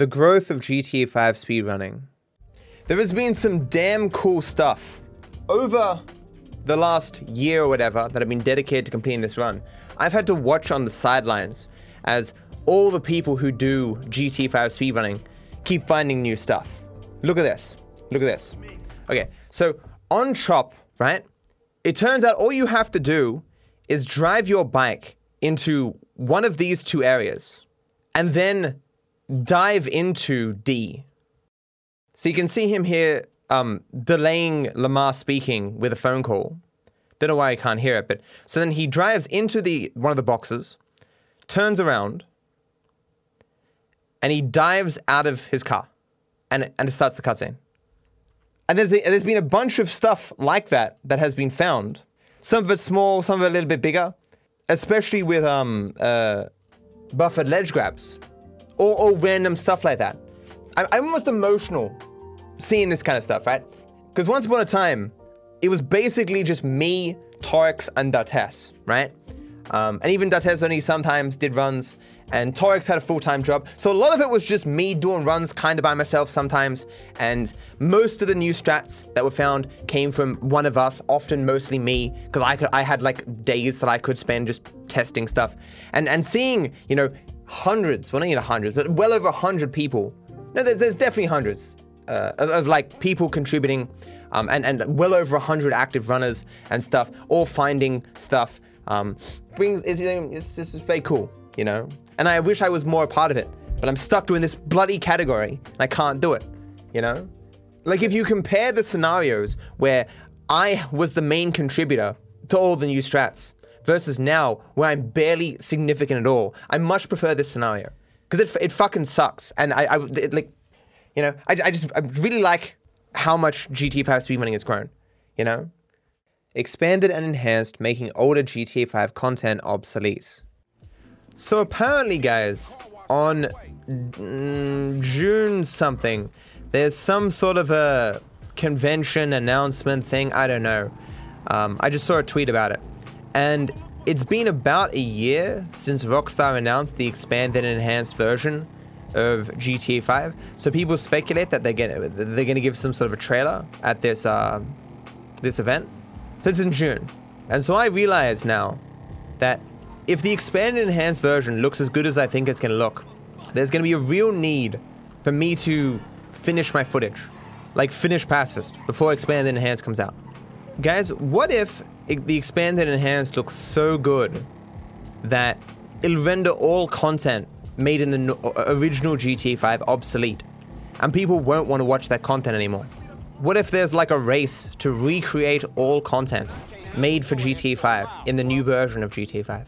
the growth of GTA 5 speedrunning. There has been some damn cool stuff over the last year or whatever that I've been dedicated to completing this run. I've had to watch on the sidelines as all the people who do GTA 5 speedrunning keep finding new stuff. Look at this. Look at this. Okay, so on Chop, right? It turns out all you have to do is drive your bike into one of these two areas and then dive into D. So you can see him here um, delaying Lamar speaking with a phone call. Don't know why I can't hear it, but so then he drives into the one of the boxes, turns around, and he dives out of his car, and and it starts the cutscene. And there's a, there's been a bunch of stuff like that that has been found. Some of it small, some of it a little bit bigger, especially with um uh, buffered ledge grabs, or, or random stuff like that. I'm, I'm almost emotional seeing this kind of stuff, right? Because once upon a time, it was basically just me, Torx, and Dates, right? Um, and even Dates only sometimes did runs, and Torx had a full time job. So a lot of it was just me doing runs kind of by myself sometimes. And most of the new strats that were found came from one of us, often mostly me, because I could I had like days that I could spend just testing stuff. And and seeing, you know, hundreds, well not even hundreds, but well over a hundred people. No, there's, there's definitely hundreds uh, of, of, like people contributing um, and, and well over 100 active runners and stuff, all finding stuff. Um, brings it's, it's, it's very cool, you know. And I wish I was more a part of it, but I'm stuck doing this bloody category and I can't do it, you know. Like if you compare the scenarios where I was the main contributor to all the new strats versus now where I'm barely significant at all, I much prefer this scenario because it, it fucking sucks. And I, I it, like you know, I, I just I really like how much GTA 5 speedrunning has grown. You know, expanded and enhanced, making older GTA 5 content obsolete. So apparently, guys, on mm, June something, there's some sort of a convention announcement thing. I don't know. Um, I just saw a tweet about it, and it's been about a year since Rockstar announced the expanded and enhanced version of GTA 5. So people speculate that they're gonna they're give some sort of a trailer at this uh, this event. It's in June, and so I realize now that if the expanded enhanced version looks as good as I think it's gonna look, there's gonna be a real need for me to finish my footage, like finish Pacifist before expanded enhanced comes out. Guys, what if it, the expanded enhanced looks so good that it'll render all content made in the original GTA 5 obsolete, and people won't want to watch that content anymore? What if there's like a race to recreate all content made for GTA 5 in the new version of GTA 5?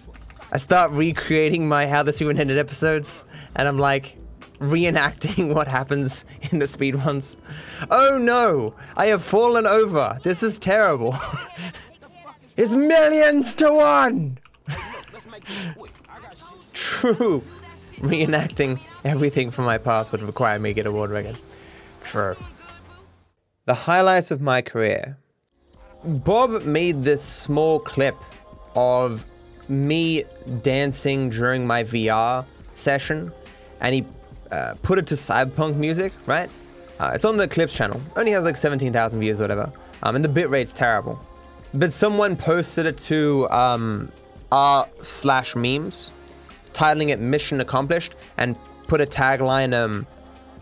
I start recreating my How the Super Ended episodes, and I'm like reenacting what happens in the speed ones. Oh no, I have fallen over. This is terrible. it's millions to one! True reenacting everything from my past would require me to get a world record. True. The highlights of my career. Bob made this small clip of me dancing during my VR session, and he uh, put it to cyberpunk music, right? Uh, it's on the Clips channel. Only has like 17,000 views or whatever. Um, and the bitrate's terrible. But someone posted it to um, r slash memes, titling it Mission Accomplished, and put a tagline, um,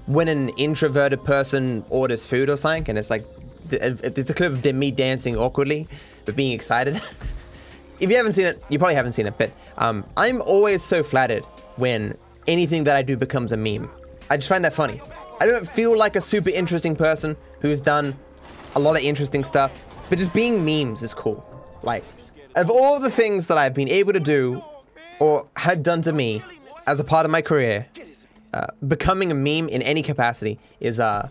when an introverted person orders food or something, and it's like, it's a clip of me dancing awkwardly, but being excited. if you haven't seen it, you probably haven't seen it, but um, I'm always so flattered when anything that I do becomes a meme. I just find that funny. I don't feel like a super interesting person who's done a lot of interesting stuff, but just being memes is cool. Like, of all the things that I've been able to do or had done to me as a part of my career, uh, becoming a meme in any capacity is uh,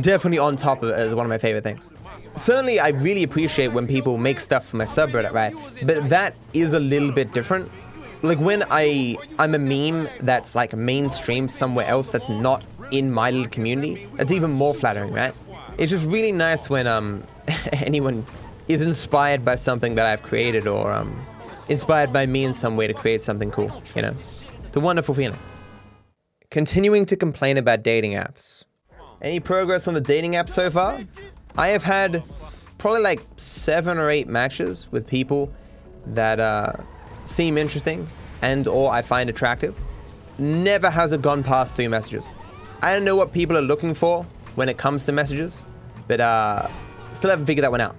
definitely on top of it as one of my favorite things. Certainly, I really appreciate when people make stuff for my subreddit, right? But that is a little bit different. Like when I I'm a meme that's like mainstream somewhere else that's not in my little community, that's even more flattering, right? It's just really nice when um anyone is inspired by something that I've created or um inspired by me in some way to create something cool, you know? It's a wonderful feeling. continuing to complain about dating apps. Any progress on the dating app so far? I have had probably like seven or eight matches with people that uh, seem interesting and or I find attractive. Never has it gone past three messages. I don't know what people are looking for when it comes to messages, but uh, still haven't figured that one out.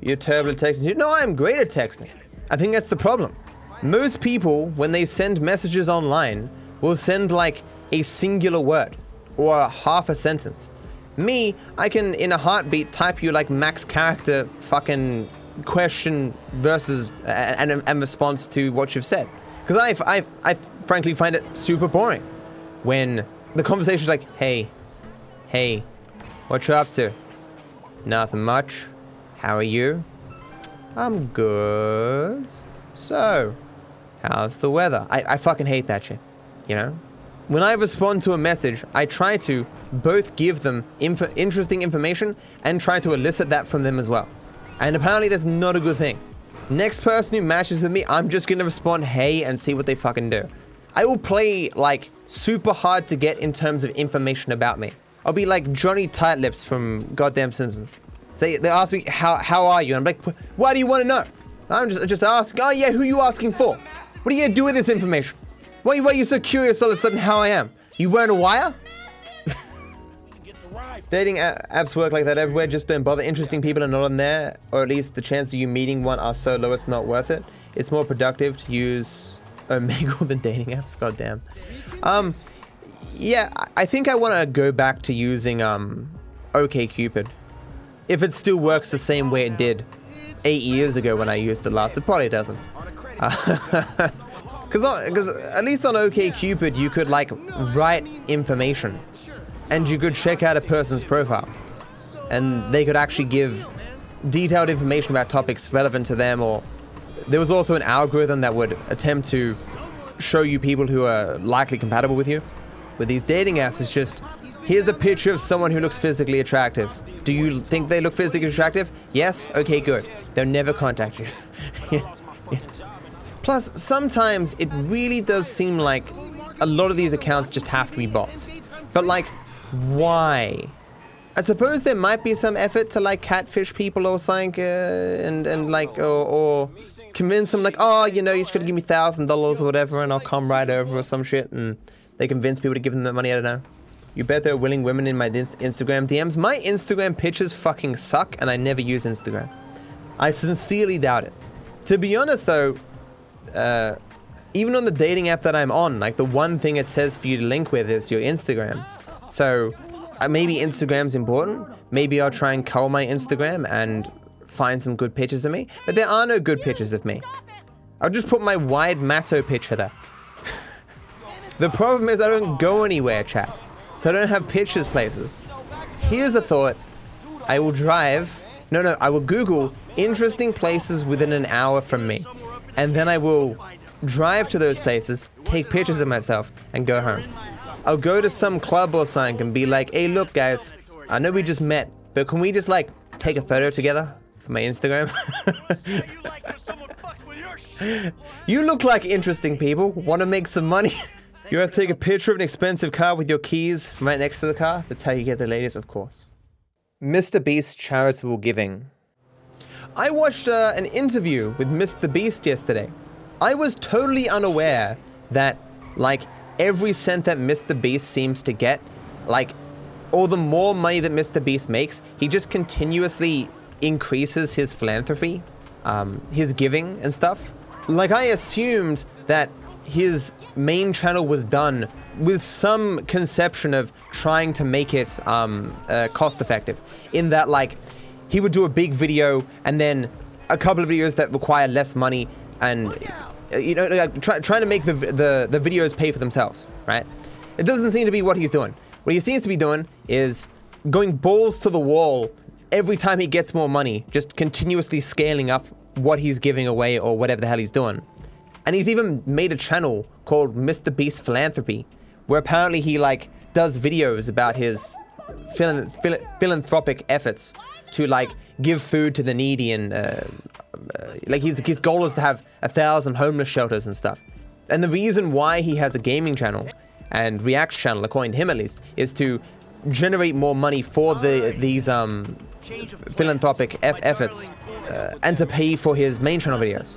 You're terrible at texting. No, I'm great at texting. I think that's the problem. Most people, when they send messages online, will send like a singular word or half a sentence. Me, I can in a heartbeat type you like max character fucking question versus and, and response to what you've said. Because I, I, I frankly find it super boring when the conversation's like, hey, hey, what you up to? Nothing much. How are you? I'm good. So, how's the weather? I, I fucking hate that shit. You know? When I respond to a message, I try to both give them inf- interesting information and try to elicit that from them as well. And apparently, that's not a good thing. Next person who matches with me, I'm just gonna respond hey and see what they fucking do. I will play like super hard to get in terms of information about me. I'll be like Johnny Tightlips from goddamn Simpsons. They, they ask me how how are you? And I'm like, why do you want to know? I'm just just asking. Oh yeah, who you asking for? What are you gonna do with this information? Why, why are you so curious all of a sudden how I am? You wearing a wire? Dating apps work like that everywhere. Just don't bother. Interesting people are not on there, or at least the chance of you meeting one are so low it's not worth it. It's more productive to use Omegle than dating apps. Goddamn. Um, yeah, I think I want to go back to using um, OKCupid. If it still works the same way it did eight years ago when I used it last, it probably doesn't. Because because at least on OKCupid you could like write information and you could check out a person's profile and they could actually give detailed information about topics relevant to them or there was also an algorithm that would attempt to show you people who are likely compatible with you with these dating apps it's just here's a picture of someone who looks physically attractive. Do you think they look physically attractive? Yes? Okay good. They'll never contact you. Plus sometimes it really does seem like a lot of these accounts just have to be bots. But like why? I suppose there might be some effort to like catfish people or something, uh, and and like or, or, convince them like, oh, you know, you just gotta give me thousand dollars or whatever, and I'll come right over or some shit, and they convince people to give them the money. I don't know. You bet there are willing women in my Instagram DMs. My Instagram pictures fucking suck, and I never use Instagram. I sincerely doubt it. To be honest, though, uh, even on the dating app that I'm on, like the one thing it says for you to link with is your Instagram. So uh, maybe Instagram's important. Maybe I'll try and cull my Instagram and find some good pictures of me. But there are no good pictures of me. I'll just put my wide Matto picture there. The problem is I don't go anywhere, chat. So I don't have pictures places. Here's a thought. I will drive. No, no, I will Google interesting places within an hour from me. And then I will drive to those places, take pictures of myself, and go home. I'll go to some club or something and be like, hey, look, guys, I know we just met, but can we just like take a photo together for my Instagram? you look like interesting people. Want to make some money? you have to take a picture of an expensive car with your keys right next to the car. That's how you get the ladies, of course. Mr. Beast charitable giving. I watched uh, an interview with Mr. Beast yesterday. I was totally unaware that, like, every cent that Mr. Beast seems to get, like, or the more money that Mr. Beast makes, he just continuously increases his philanthropy, um, his giving and stuff. Like, I assumed that his main channel was done with some conception of trying to make it um, uh, cost effective. In that, like, he would do a big video and then a couple of videos that require less money and uh, you know, like, try, trying to make the, the, the videos pay for themselves, right? It doesn't seem to be what he's doing. What he seems to be doing is going balls to the wall every time he gets more money, just continuously scaling up what he's giving away or whatever the hell he's doing. And he's even made a channel called Mr. Beast Philanthropy, where apparently he like does videos about his phil- phil- philanthropic efforts to like give food to the needy and uh, uh, like his his goal is to have a thousand homeless shelters and stuff. And the reason why he has a gaming channel and React's channel, according to him at least, is to generate more money for the these um, philanthropic F- efforts uh, and to pay for his main channel videos.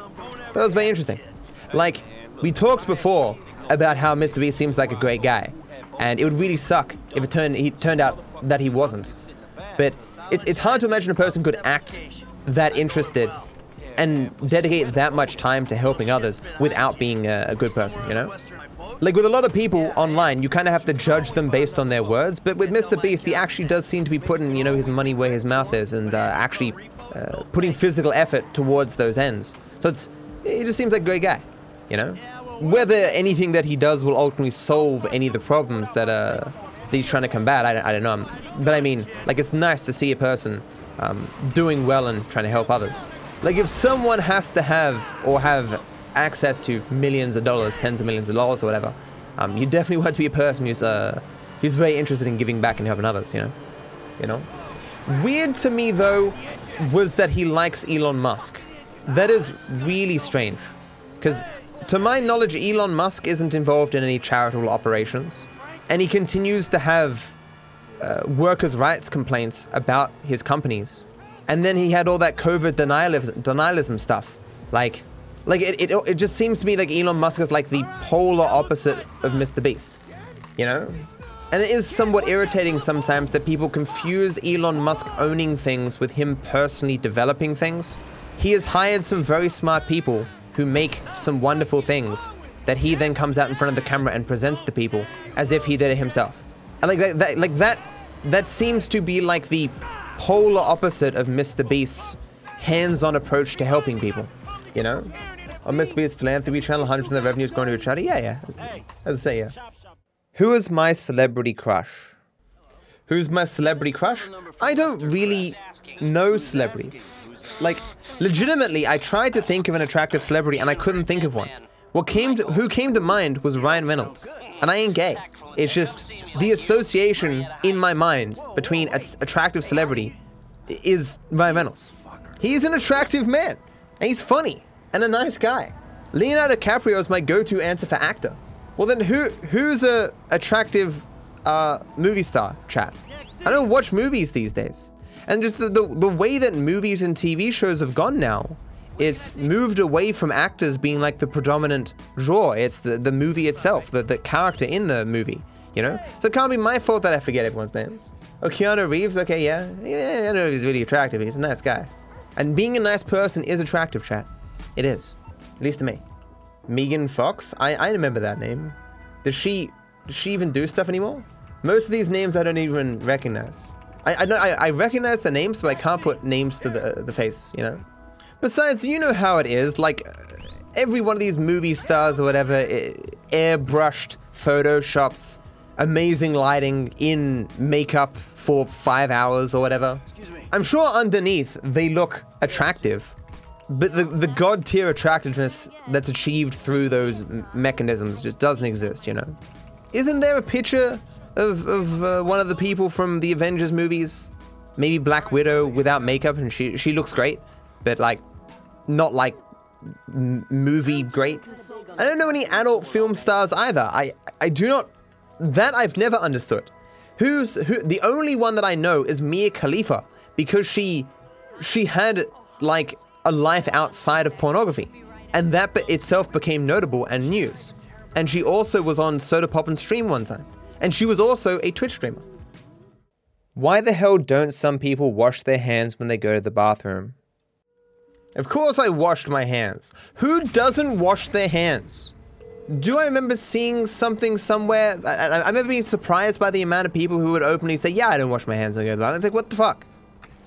That was very interesting. Like, we talked before about how Mr. Beast seems like a great guy, and it would really suck if it turned he turned out that he wasn't. But it's it's hard to imagine a person could act that interested and dedicate that much time to helping others without being a, a good person, you know? Like with a lot of people online, you kind of have to judge them based on their words, but with Mr. Beast, he actually does seem to be putting, you know, his money where his mouth is and uh, actually uh, putting physical effort towards those ends. So it's, it just seems like a great guy, you know? Whether anything that he does will ultimately solve any of the problems that, uh, that he's trying to combat, I, I don't know. But I mean, like, it's nice to see a person um, doing well and trying to help others. Like, if someone has to have or have access to millions of dollars, tens of millions of dollars, or whatever, um, you definitely want to be a person who's uh, who's very interested in giving back and helping others. You know, you know. Weird to me though was that he likes Elon Musk. That is really strange, because to my knowledge, Elon Musk isn't involved in any charitable operations, and he continues to have uh, workers' rights complaints about his companies. And then he had all that COVID denialism, denialism stuff, like like it, it, it just seems to me like Elon Musk is like the polar opposite of Mr. Beast, you know? And it is somewhat irritating sometimes that people confuse Elon Musk owning things with him personally developing things. He has hired some very smart people who make some wonderful things that he then comes out in front of the camera and presents to people as if he did it himself. Like that, that like that that seems to be like the polar opposite of Mr. Beast's hands-on approach to helping people, you know? on Mr. Beast's philanthropy channel, 100% of the revenue is going to a charity. Yeah, yeah. As I say, yeah. Who is my celebrity crush? Who's my celebrity crush? I don't really know celebrities. Like, legitimately, I tried to think of an attractive celebrity and I couldn't think of one. What came to, who came to mind was Ryan Reynolds. And I ain't gay. It's just the association in my mind between an attractive celebrity is Ryan Reynolds. He's an attractive man. And he's funny and a nice guy. Leonardo DiCaprio is my go-to answer for actor. Well then who who's a attractive uh, movie star chat? I don't watch movies these days. And just the, the, the way that movies and TV shows have gone now, it's moved away from actors being like the predominant draw. It's the, the movie itself, the, the character in the movie, you know? So it can't be my fault that I forget everyone's names. Oh, Keanu Reeves, okay, yeah. Yeah, I know he's really attractive. He's a nice guy. And being a nice person is attractive, chat. It is. At least to me. Megan Fox? I, I remember that name. Does she does she even do stuff anymore? Most of these names I don't even recognize. I I, know, I, I recognize the names, but I can't put names to the the face, you know? Besides, you know how it is, like uh, every one of these movie stars or whatever, airbrushed photoshops, amazing lighting in makeup for five hours or whatever. I'm sure underneath they look attractive, but the, the god tier attractiveness that's achieved through those mechanisms just doesn't exist, you know? Isn't there a picture of, of uh, one of the people from the Avengers movies? Maybe Black Widow without makeup and she, she looks great, but like, not like m- movie great. I don't know any adult film stars either. I, I do not, that I've never understood. Who's, who, the only one that I know is Mia Khalifa because she, she had like a life outside of pornography. And that itself became notable and news. And she also was on Sodapoppin stream one time. And she was also a Twitch streamer. Why the hell don't some people wash their hands when they go to the bathroom? Of course I washed my hands. Who doesn't wash their hands? Do I remember seeing something somewhere? I, I, I remember being surprised by the amount of people who would openly say, yeah, I don't wash my hands when I go to the bathroom. It's like, what the fuck?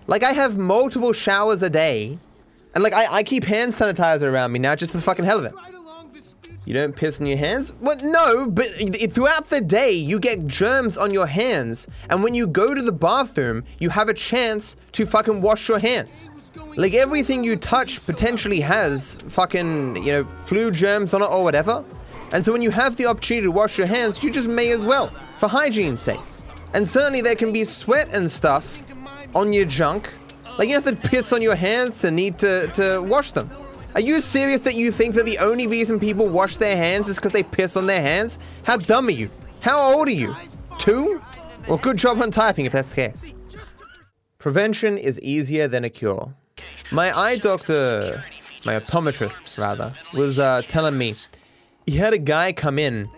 Like, I have multiple showers a day and like, I, I keep hand sanitizer around me now just for the fucking hell of it. You don't piss in your hands? Well, no, but throughout the day, you get germs on your hands. And when you go to the bathroom, you have a chance to fucking wash your hands. Like, everything you touch potentially has fucking, you know, flu germs on it or whatever. And so when you have the opportunity to wash your hands, you just may as well, for hygiene's sake. And certainly there can be sweat and stuff on your junk like you have to piss on your hands to need to, to wash them. Are you serious that you think that the only reason people wash their hands is because they piss on their hands? How dumb are you? How old are you? Two? Well, good job on typing if that's the case. Prevention is easier than a cure. My eye doctor, my optometrist rather, was uh, telling me he had a guy come in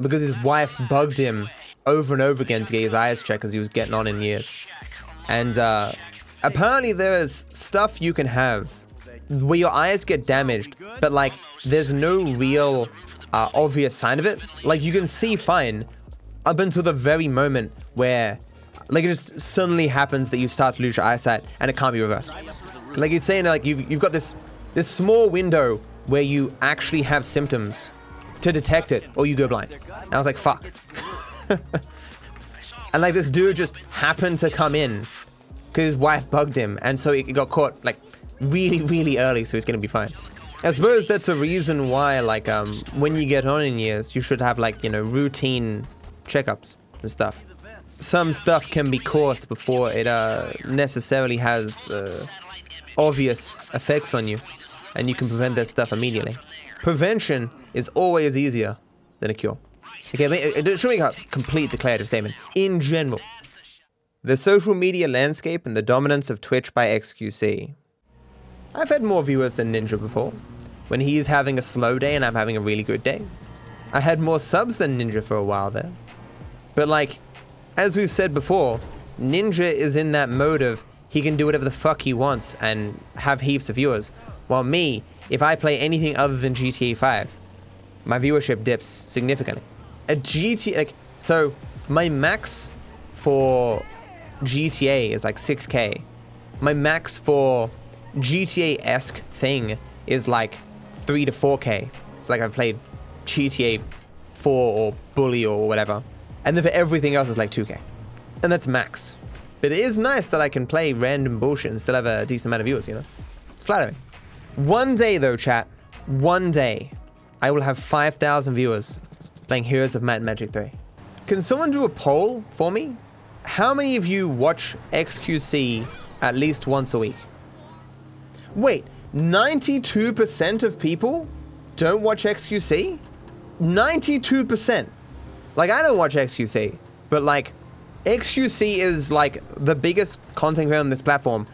because his wife bugged him over and over again to get his eyes checked because he was getting on in years. And uh, apparently, there is stuff you can have where your eyes get damaged, but like there's no real uh, obvious sign of it. Like you can see fine up until the very moment where like it just suddenly happens that you start to lose your eyesight and it can't be reversed. Like he's saying like you've you've got this this small window where you actually have symptoms to detect it or you go blind. And I was like, fuck. and like this dude just happened to come in because his wife bugged him and so he got caught like really, really early, so he's gonna be fine. I suppose that's a reason why, like, um, when you get on in years, you should have like, you know, routine checkups and stuff. Some stuff can be caught before it uh, necessarily has uh, obvious effects on you, and you can prevent that stuff immediately. Prevention is always easier than a cure. Okay, it should make a complete declarative statement. In general, the social media landscape and the dominance of Twitch by XQC. I've had more viewers than Ninja before. When he's having a slow day and I'm having a really good day. I had more subs than Ninja for a while there. But like, as we've said before, Ninja is in that mode of he can do whatever the fuck he wants and have heaps of viewers. While me, if I play anything other than GTA 5, my viewership dips significantly. A GTA, like, so my max for GTA is like 6k. My max for GTA esque thing is like 3 to 4k. It's like I've played GTA 4 or Bully or whatever. And then for everything else, it's like 2k. And that's max. But it is nice that I can play random bullshit and still have a decent amount of viewers, you know? It's flattering. One day, though, chat, one day, I will have 5,000 viewers playing Heroes of Might and Magic 3. Can someone do a poll for me? How many of you watch XQC at least once a week? Wait, 92% of people don't watch XQC? 92%. Like, I don't watch XQC, but like, XQC is like the biggest content creator on this platform,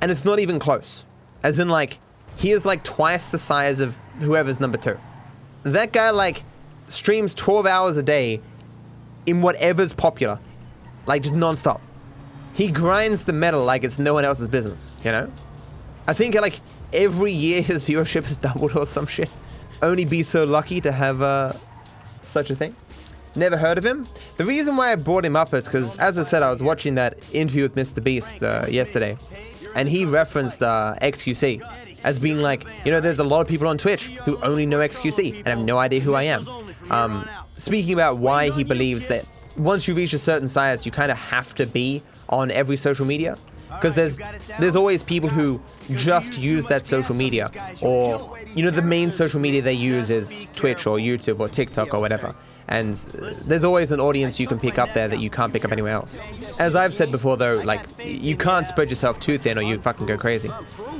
and it's not even close. As in, like, he is like twice the size of whoever's number two. That guy, like, streams 12 hours a day in whatever's popular, like, just nonstop. He grinds the metal like it's no one else's business, you know? I think like every year his viewership has doubled or some shit. Only be so lucky to have uh, such a thing. Never heard of him. The reason why I brought him up is because, as I said, I was watching that interview with Mr. Beast uh, yesterday, and he referenced uh, XQC as being like, you know, there's a lot of people on Twitch who only know XQC and have no idea who I am. Um, speaking about why he believes that once you reach a certain size, you kind of have to be on every social media because there's there's always people who just use that social media or you know the main social media they use is Twitch or YouTube or TikTok or whatever and there's always an audience you can pick up there that you can't pick up anywhere else. As I've said before though, like you can't spread yourself too thin or you fucking go crazy.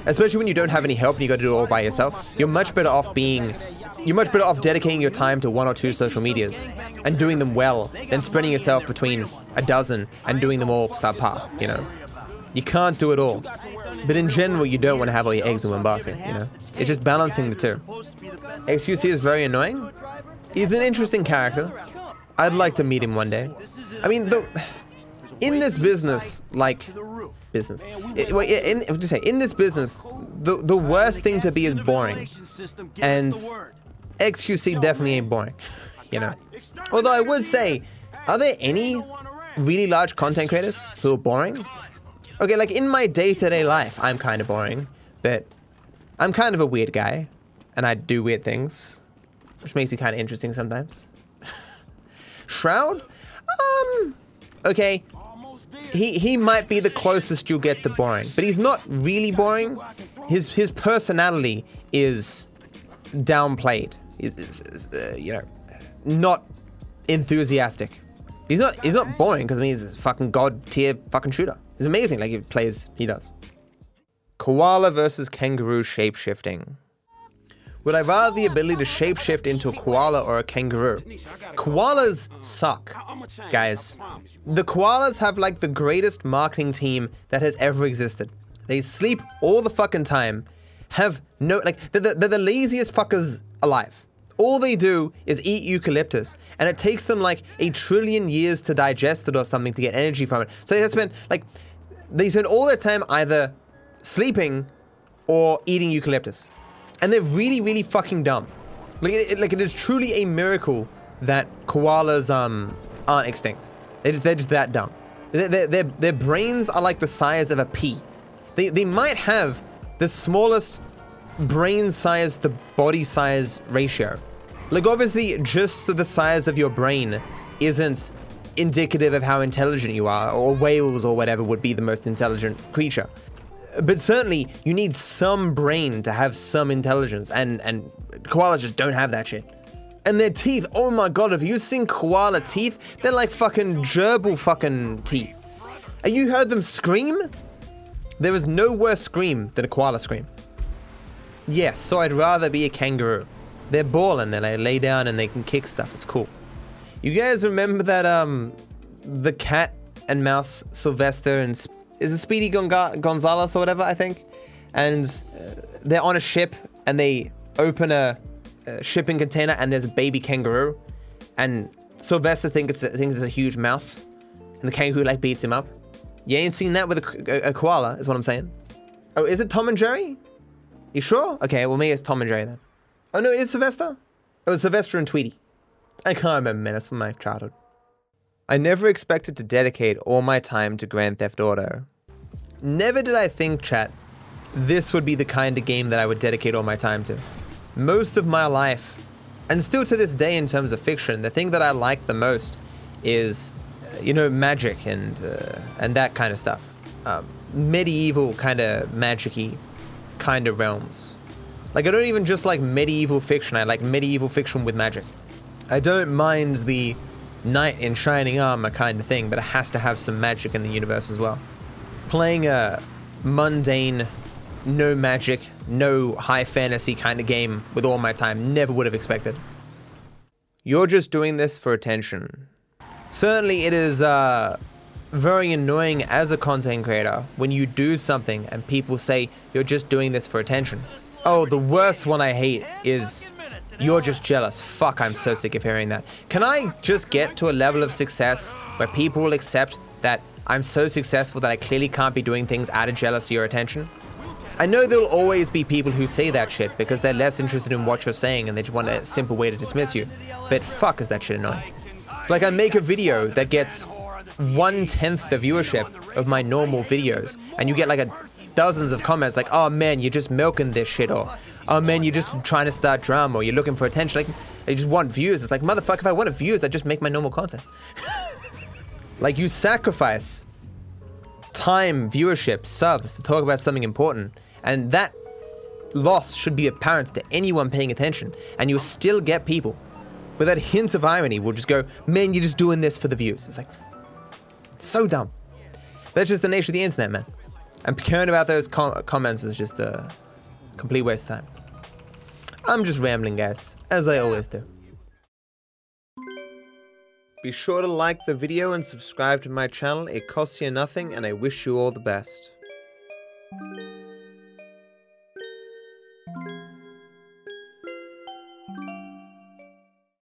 Especially when you don't have any help and you got to do it all by yourself. You're much better off being you're much better off dedicating your time to one or two social medias and doing them well than spreading yourself between a dozen and doing them all subpar, you know. You can't do it all. But in general, you don't want to have all your eggs in one basket, you know? It's just balancing the two. XQC is very annoying. He's an interesting character. I'd like to meet him one day. I mean, though, in this business, like, business. It, in, in, say, in this business, the, the worst thing to be is boring. And XQC definitely ain't boring, you know? Although I would say, are there any really large content creators who are boring? Okay, like in my day-to-day life, I'm kind of boring, but I'm kind of a weird guy, and I do weird things, which makes it kind of interesting sometimes. Shroud? Um, okay. He he might be the closest you'll get to boring, but he's not really boring. His his personality is downplayed. Is, is, uh, you know, not enthusiastic. He's not he's not boring because I mean he's a fucking god tier fucking shooter. He's amazing, like he plays, he does. Koala versus kangaroo shapeshifting. Would I rather the ability to shapeshift into a koala or a kangaroo? Koalas suck, guys. The koalas have like the greatest marketing team that has ever existed. They sleep all the fucking time, have no, like, they're the, they're the laziest fuckers alive. All they do is eat eucalyptus, and it takes them like a trillion years to digest it or something to get energy from it. So they spend like, they spend all their time either sleeping or eating eucalyptus and they're really, really fucking dumb. Like, it, like it is truly a miracle that koalas um aren't extinct. They're just they're just that dumb. Their, their, their brains are like the size of a pea. They they might have the smallest brain size to body size ratio. Like obviously, just the size of your brain isn't indicative of how intelligent you are, or whales or whatever would be the most intelligent creature but certainly you need some brain to have some intelligence, and and koalas just don't have that shit. And their teeth, oh my god, have you seen koala teeth? They're like fucking gerbil fucking teeth. Have you heard them scream? There is no worse scream than a koala scream. Yes, so I'd rather be a kangaroo. They're ballin', they lay down and they can kick stuff. It's cool. You guys remember that um the cat and mouse Sylvester and is it Speedy Gonga- Gonzales or whatever, I think. And uh, they're on a ship and they open a, a, shipping container and there's a baby kangaroo. And Sylvester thinks it's a, thinks it's a huge mouse. And the kangaroo like beats him up. You ain't seen that with a, a, a koala, is what I'm saying. Oh, is it Tom and Jerry? You sure? Okay, well maybe it's Tom and Jerry then. Oh no, it is Sylvester? It was Sylvester and Tweety. I can't remember. It's from my childhood. I never expected to dedicate all my time to Grand Theft Auto. Never did I think, chat, this would be the kind of game that I would dedicate all my time to. Most of my life, and still to this day in terms of fiction, the thing that I like the most is, uh, you know, magic and uh, and that kind of stuff. Um, medieval kind of magicy kind of realms. Like I don't even just like medieval fiction. I like medieval fiction with magic. I don't mind the knight in shining armor kind of thing, but it has to have some magic in the universe as well. Playing a mundane, no magic, no high fantasy kind of game with all my time, never would have expected. You're just doing this for attention. Certainly, it is uh, very annoying as a content creator when you do something and people say you're just doing this for attention. Oh, the worst one I hate is you're just jealous. Fuck, I'm so sick of hearing that. Can I just get to a level of success where people will accept that I'm so successful that I clearly can't be doing things out of jealousy or attention? I know there'll always be people who say that shit because they're less interested in what you're saying and they just want a simple way to dismiss you. But fuck, is that shit annoying. It's like I make a video that gets one tenth the viewership of my normal videos, and you get like a dozens of comments like, "Oh man, you're just milking this shit," or oh man, you're just trying to start drama or you're looking for attention. Like, they just want views. It's like, motherfucker, if I wanted views, I'd just make my normal content. like, you sacrifice time, viewership, subs to talk about something important. And that loss should be apparent to anyone paying attention. And you'll still get people with that hint of irony will just go, man, you're just doing this for the views. It's like, so dumb. That's just the nature of the internet, man. And caring about those com- comments is just a complete waste of time. I'm just rambling, guys, as I always do. Be sure to like the video and subscribe to my channel. It costs you nothing, and I wish you all the best.